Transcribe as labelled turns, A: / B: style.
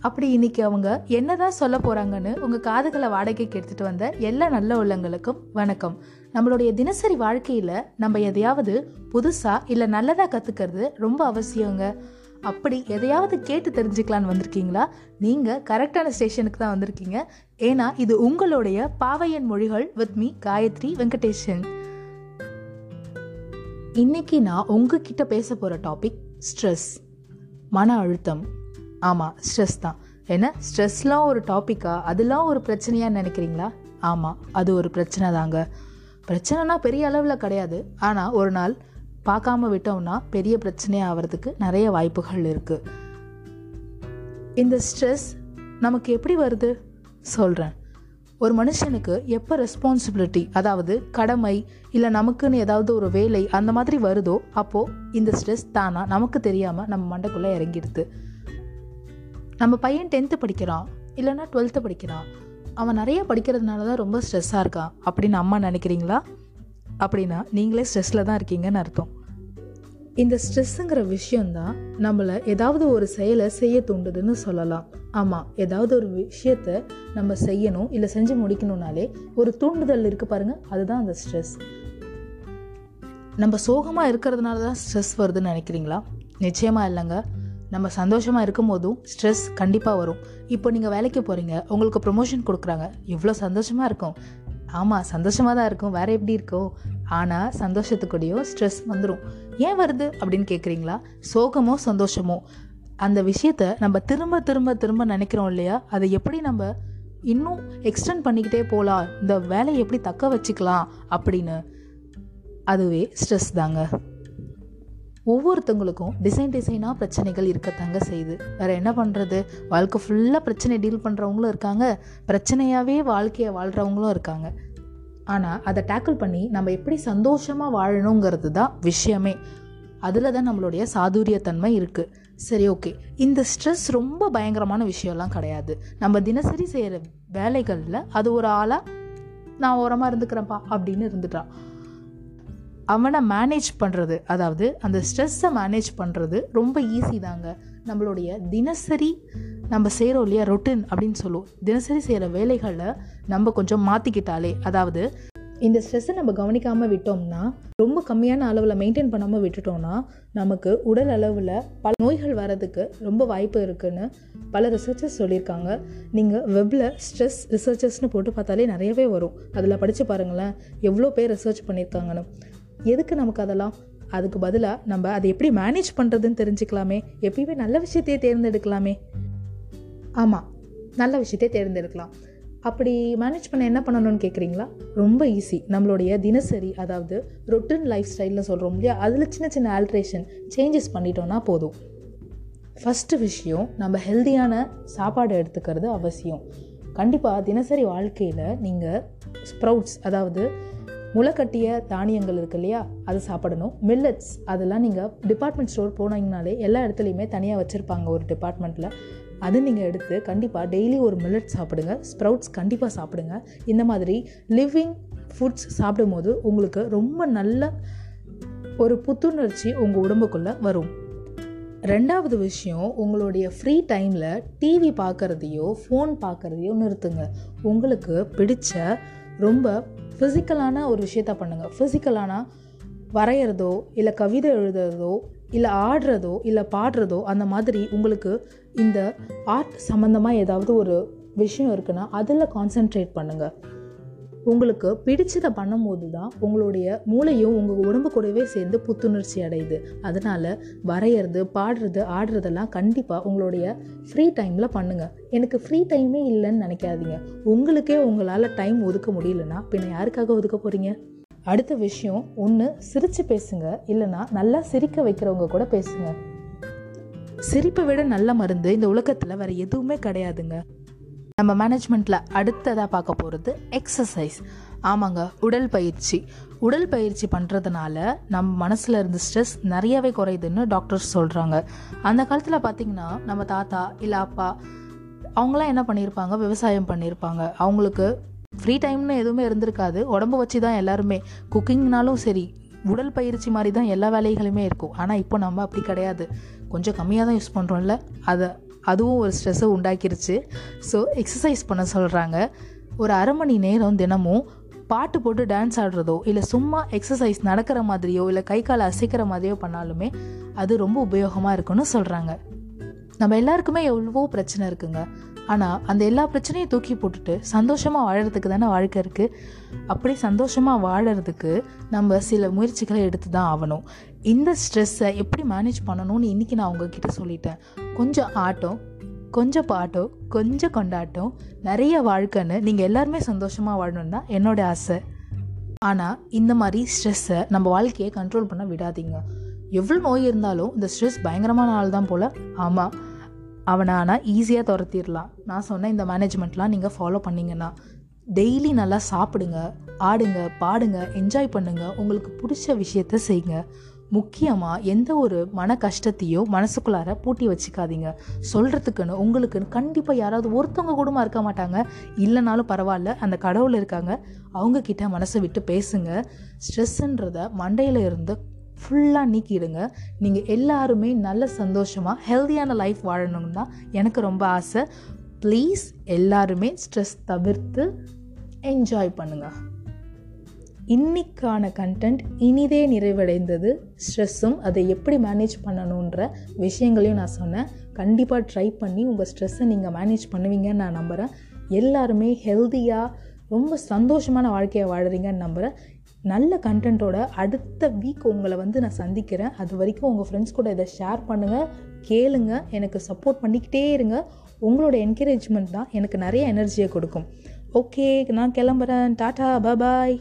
A: அப்படி இன்னைக்கு அவங்க என்னதான் சொல்ல போறாங்கன்னு உங்க காதுகளை வாடகைக்கு எடுத்துட்டு வந்த எல்லா நல்ல உள்ளங்களுக்கும் வணக்கம். நம்மளுடைய தினசரி வாழ்க்கையில நம்ம எதையாவது புதுசா இல்ல நல்லதா கத்துக்கிறது ரொம்ப அவசியங்க. அப்படி எதையாவது கேட்டு தெரிஞ்சுக்கலான்னு வந்திருக்கீங்களா? நீங்க கரெக்டான ஸ்டேஷனுக்கு தான் வந்திருக்கீங்க. ஏன்னா இது உங்களுடைய பாவையன் மொழிகள் வித் மீ காயத்ரி வெங்கடேஷன். இன்னைக்கு நான் உங்ககிட்ட பேச போற டாபிக் ஸ்ட்ரெஸ் மன அழுத்தம். ஆமாம் ஸ்ட்ரெஸ் தான். என்ன? ஸ்ட்ரெஸ்லாம் ஒரு டாப்பிக்கா அதெல்லாம் ஒரு பிரச்சனையாக நினைக்கிறீங்களா? ஆமாம் அது ஒரு பிரச்சனை தாங்க. பிரச்சனைனா பெரிய அளவில் கிடையாது. ஆனால் ஒரு நாள் பார்க்காம விட்டோம்னா பெரிய பிரச்சனையாக ஆகிறதுக்கு நிறைய வாய்ப்புகள் இருக்குது இந்த ஸ்ட்ரெஸ் நமக்கு எப்படி வருது? சொல்கிறேன் ஒரு மனுஷனுக்கு எப்போ ரெஸ்பான்சிபிலிட்டி அதாவது கடமை இல்லை நமக்குன்னு ஏதாவது ஒரு வேலை அந்த மாதிரி வருதோ அப்போது இந்த ஸ்ட்ரெஸ் தானா? நமக்கு தெரியாமல் நம்ம மண்டைக்குள்ளே இறங்கிடுது. நம்ம பையன் டென்த்து படிக்கிறான். இல்லைன்னா டுவெல்த்து படிக்கிறான். அவன் நிறைய படிக்கிறதுனால தான் ரொம்ப ஸ்ட்ரெஸ்ஸாக இருக்கான். அப்படின்னு அம்மா நினைக்கிறீங்களா? அப்படின்னா நீங்களே ஸ்ட்ரெஸ்ஸில் தான் இருக்கீங்கன்னு அர்த்தம். இந்த ஸ்ட்ரெஸ்ஸுங்கிற விஷயந்தான் நம்மளை ஏதாவது ஒரு செயலை செய்ய தூண்டுதுன்னு சொல்லலாம். ஆமாம் ஏதாவது ஒரு விஷயத்த நம்ம செய்யணும் இல்லை செஞ்சு முடிக்கணும்னாலே ஒரு தூண்டுதல் இருக்குது பாருங்கள் அதுதான் அந்த ஸ்ட்ரெஸ் நம்ம சோகமாக இருக்கிறதுனால தான் ஸ்ட்ரெஸ் வருதுன்னு நினைக்கிறீங்களா? நிச்சயமாக இல்லைங்க. நம்ம சந்தோஷமாக இருக்கும் போதும் ஸ்ட்ரெஸ் கண்டிப்பாக வரும். இப்போ நீங்கள் வேலைக்கு போகிறீங்க உங்களுக்கு ப்ரொமோஷன் கொடுக்குறாங்க எவ்வளோ சந்தோஷமாக இருக்கும். ஆமாம் சந்தோஷமாக தான் இருக்கும். வேறு எப்படி இருக்கும்? ஆனால் சந்தோஷத்துக்கூடயும் ஸ்ட்ரெஸ் வந்துடும் ஏன் வருது அப்படின்னு கேட்குறீங்களா சோகமோ சந்தோஷமோ? அந்த விஷயத்த நம்ம திரும்ப திரும்ப திரும்ப நினைக்கிறோம் இல்லையா? அதை எப்படி நம்ம இன்னும் எக்ஸ்டெண்ட் பண்ணிக்கிட்டே போகலாம் இந்த வேலையை எப்படி தக்க வச்சுக்கலாம் அப்படின்னு. அதுவே ஸ்ட்ரெஸ் தாங்க. ஒவ்வொருத்தவங்களுக்கும் டிசைன் டிசைனாக பிரச்சனைகள் இருக்கத்தாங்க செய்யுது. வேறு என்ன பண்ணுறது வாழ்க்கை ஃபுல்லாக பிரச்சனை டீல் பண்ணுறவங்களும் இருக்காங்க. பிரச்சனையாகவே வாழ்க்கையை வாழ்கிறவங்களும் இருக்காங்க. ஆனால் அதை டேக்கிள் பண்ணி நம்ம எப்படி சந்தோஷமாக வாழணுங்கிறது தான் விஷயமே. அதில் தான் நம்மளுடைய சாதுரியத்தன்மை இருக்குது சரி ஓகே இந்த ஸ்ட்ரெஸ் ரொம்ப பயங்கரமான விஷயம்லாம் கிடையாது. நம்ம தினசரி செய்கிற வேலைகளில் அது ஒரு ஆளாக நான் ஓரமாக இருந்துக்கிறேன்ப்பா அப்படின்னு இருந்துட்டான். அவனை மேனேஜ் பண்ணுறது அதாவது அந்த ஸ்ட்ரெஸ்ஸை மேனேஜ் பண்ணுறது ரொம்ப ஈஸி தாங்க. நம்மளுடைய தினசரி நம்ம செய்கிறோம் இல்லையா ரொட்டின் அப்படின்னு சொல்லுவோம். தினசரி செய்கிற வேலைகளை நம்ம கொஞ்சம் மாற்றிக்கிட்டாலே அதாவது இந்த ஸ்ட்ரெஸ்ஸை நம்ம கவனிக்காமல் விட்டோம்னா ரொம்ப கம்மியான அளவில் மெயின்டைன் பண்ணாமல் விட்டுட்டோம்னா நமக்கு உடல் அளவில் பல நோய்கள் வரதுக்கு ரொம்ப வாய்ப்பு இருக்குதுன்னு பல ரிசர்ச்சர்ஸ் சொல்லியிருக்காங்க. நீங்கள் வெப்பில் ஸ்ட்ரெஸ் ரிசர்ச்சர்ஸ்னு போட்டு பார்த்தாலே நிறையவே வரும். அதில் படித்து பாருங்களேன் எவ்வளோ பேர் ரிசர்ச் பண்ணியிருக்காங்கன்னு. எதுக்கு நமக்கு அதெல்லாம்? அதுக்கு பதிலாக நம்ம அதை எப்படி மேனேஜ் பண்ணுறதுன்னு தெரிஞ்சுக்கலாமே. எப்பயுமே நல்ல விஷயத்தையே தேர்ந்தெடுக்கலாமே. ஆமாம் நல்ல விஷயத்தையே தேர்ந்தெடுக்கலாம். அப்படி மேனேஜ் பண்ண என்ன பண்ணணும்னு கேட்குறீங்களா ரொம்ப ஈஸி நம்மளுடைய தினசரி அதாவது ரொட்டின் லைஃப் ஸ்டைல்னு சொல்கிறோம் இல்லையா? அதில் சின்ன சின்ன ஆல்ட்ரேஷன் சேஞ்சஸ் பண்ணிட்டோன்னா போதும். ஃபஸ்ட்டு விஷயம் நம்ம ஹெல்த்தியான சாப்பாடு எடுத்துக்கிறது அவசியம். கண்டிப்பாக தினசரி வாழ்க்கையில் நீங்கள் ஸ்ப்ரவுட்ஸ் அதாவது முளைக்கட்டிய தானியங்கள் இருக்கு இல்லையா? அது சாப்பிடணும். மில்லட்ஸ் அதெல்லாம் நீங்கள் டிபார்ட்மெண்ட் ஸ்டோர் போனீங்கனாலே எல்லா இடத்துலையுமே தனியாக வச்சுருப்பாங்க ஒரு டிபார்ட்மெண்ட்டில் அது நீங்கள் எடுத்து கண்டிப்பாக டெய்லி ஒரு மில்லட் சாப்பிடுங்க. ஸ்ப்ரவுட்ஸ் கண்டிப்பாக சாப்பிடுங்க. இந்த மாதிரி லிவிங் ஃபுட்ஸ் சாப்பிடும்போது உங்களுக்கு ரொம்ப நல்ல ஒரு புத்துணர்ச்சி உங்கள் உடம்புக்குள்ளே வரும். ரெண்டாவது விஷயம் உங்களுடைய ஃப்ரீ டைமில் டிவி பார்க்குறதையோ ஃபோன் பார்க்குறதையோ நிறுத்துங்க. உங்களுக்கு பிடிச்ச ரொம்ப ஃபிசிக்கலான ஒரு விஷயத்த பண்ணுங்கள் ஃபிசிக்கலான வரைகிறதோ இல்லை கவிதை எழுதுறதோ இல்லை ஆடுறதோ இல்லை பாடுறதோ அந்த மாதிரி உங்களுக்கு இந்த ஆர்ட் சம்மந்தமாக ஏதாவது ஒரு விஷயம் இருக்குன்னா அதில் கான்சென்ட்ரேட் பண்ணுங்கள் உங்களுக்கு பிடிச்சதை பண்ணும்போது தான் உங்களுடைய மூளையும் உங்கள் உடம்பு கூடவே சேர்ந்து புத்துணர்ச்சி அடையுது. அதனால் வரைகிறது பாடுறது ஆடுறதெல்லாம் கண்டிப்பாக உங்களுடைய ஃப்ரீ டைமில் பண்ணுங்கள் எனக்கு ஃப்ரீ டைமே இல்லைன்னு நினைக்காதீங்க. உங்களுக்கே உங்களால் டைம் ஒதுக்க முடியலன்னா பின்ன யாருக்காக ஒதுக்க போகிறீங்க அடுத்த விஷயம் ஒன்று சிரித்து பேசுங்க. இல்லைன்னா நல்லா சிரிக்க வைக்கிறவங்க கூட பேசுங்க. சிரிப்பை விட நல்ல மருந்து இந்த உலகத்தில் வேறு எதுவுமே கிடையாதுங்க. நம்ம மேனேஜ்மெண்ட்டில் அடுத்ததாக பார்க்க போகிறது எக்ஸசைஸ் ஆமாங்க உடல் பயிற்சி. உடல் பயிற்சி பண்ணுறதுனால நம்ம மனசில் இருந்த ஸ்ட்ரெஸ் நிறையவே குறையுதுன்னு டாக்டர்ஸ் சொல்கிறாங்க அந்த காலத்தில் பார்த்திங்கன்னா நம்ம தாத்தா இல்லை அப்பா அவங்களாம் என்ன பண்ணியிருப்பாங்க விவசாயம் பண்ணியிருப்பாங்க அவங்களுக்கு ஃப்ரீ டைம்னு எதுவுமே இருந்திருக்காது. உடம்பு வச்சு தான் எல்லாருமே. குக்கிங்னாலும் சரி உடல் பயிற்சி மாதிரி தான் எல்லா வேலைகளுமே இருக்கும். ஆனால் இப்போ நம்ம அப்படி கிடையாது. கொஞ்சம் கம்மியாக தான் யூஸ் பண்ணுறோம்ல அதை அதுவும் ஒரு ஸ்ட்ரெஸ்ஸை உண்டாக்கிருச்சு. ஸோ எக்ஸசைஸ் பண்ண சொல்கிறாங்க ஒரு அரை மணி நேரம் தினமும் பாட்டு போட்டு டான்ஸ் ஆடுறதோ இல்லை சும்மா எக்ஸசைஸ் நடக்கிற மாதிரியோ இல்லை கை காலை அசைக்கிற மாதிரியோ பண்ணாலுமே அது ரொம்ப உபயோகமாக இருக்குன்னு சொல்கிறாங்க நம்ம எல்லாருக்குமே எவ்வளவோ பிரச்சனை இருக்குங்க. ஆனால் அந்த எல்லா பிரச்சனையும் தூக்கி போட்டுட்டு சந்தோஷமாக வாழறதுக்கு தானே வாழ்க்கை இருக்குது அப்படி சந்தோஷமாக வாழறதுக்கு நம்ம சில முயற்சிகளை எடுத்து தான் ஆகணும். இந்த ஸ்ட்ரெஸ்ஸை எப்படி மேனேஜ் பண்ணணும்னு இன்றைக்கி நான் உங்ககிட்ட சொல்லிட்டேன். கொஞ்சம் ஆட்டம் கொஞ்சம் பாட்டம் கொஞ்சம் கொண்டாட்டம் நிறைய வாழ்க்கைன்னு நீங்கள் எல்லாருமே சந்தோஷமாக வாழணும் தான் என்னோட ஆசை. ஆனால் இந்த மாதிரி ஸ்ட்ரெஸ்ஸை நம்ம வாழ்க்கையை கண்ட்ரோல் பண்ண விடாதீங்க. எவ்வளோ நோய் இருந்தாலும் இந்த ஸ்ட்ரெஸ் பயங்கரமான ஆள் தான் போல். ஆமாம் அவனை ஆனால் ஈஸியாக துரத்திடலாம். நான் சொன்ன இந்த மேனேஜ்மெண்ட்லாம் நீங்கள் ஃபாலோ பண்ணிங்கன்னா டெய்லி நல்லா சாப்பிடுங்க ஆடுங்க பாடுங்க என்ஜாய் பண்ணுங்கள் உங்களுக்கு பிடிச்ச விஷயத்த செய்யுங்க. முக்கியமாக எந்த ஒரு மன கஷ்டத்தையோ மனசுக்குள்ளார பூட்டி வச்சுக்காதீங்க. சொல்கிறதுக்குன்னு உங்களுக்குன்னு கண்டிப்பாக யாராவது ஒருத்தவங்க கூடமா இருக்க மாட்டாங்க. இல்லைனாலும் பரவாயில்ல அந்த கடவுள் இருக்காங்க. அவங்கக்கிட்ட மனசை விட்டு பேசுங்க. ஸ்ட்ரெஸ்ஸுன்றத மண்டையில் இருந்து ஃபுல்லாக நீக்கிடுங்க. நீங்கள் எல்லாருமே நல்ல சந்தோஷமாக ஹெல்த்தியான லைஃப் வாழணும்னு தான் எனக்கு ரொம்ப ஆசை. ப்ளீஸ் எல்லாருமே ஸ்ட்ரெஸ் தவிர்த்து என்ஜாய் பண்ணுங்கள் இன்னைக்கான கண்டென்ட் இனிதே நிறைவடைந்தது. ஸ்ட்ரெஸ்ஸும் அதை எப்படி மேனேஜ் பண்ணணுன்ற விஷயங்களையும் நான் சொன்னேன். கண்டிப்பாக ட்ரை பண்ணி உங்கள் ஸ்ட்ரெஸ்ஸை நீங்கள் மேனேஜ் பண்ணுவீங்கன்னு நான் நம்புகிறேன் எல்லாருமே ஹெல்த்தியாக ரொம்ப சந்தோஷமான வாழ்க்கையை வாழறீங்கன்னு நம்புகிறேன் நல்ல கண்டென்ட்டோட அடுத்த வீக் உங்களை வந்து நான் சந்திக்கிறேன். அது வரைக்கும் உங்கள் ஃப்ரெண்ட்ஸ் கூட இதை ஷேர் பண்ணுங்கள் கேளுங்க எனக்கு சப்போர்ட் பண்ணிக்கிட்டே இருங்க. உங்களோட என்கரேஜ்மெண்ட் தான் எனக்கு நிறைய எனர்ஜியை கொடுக்கும். ஓகே நான் கிளம்புறேன். டாட்டா பாய்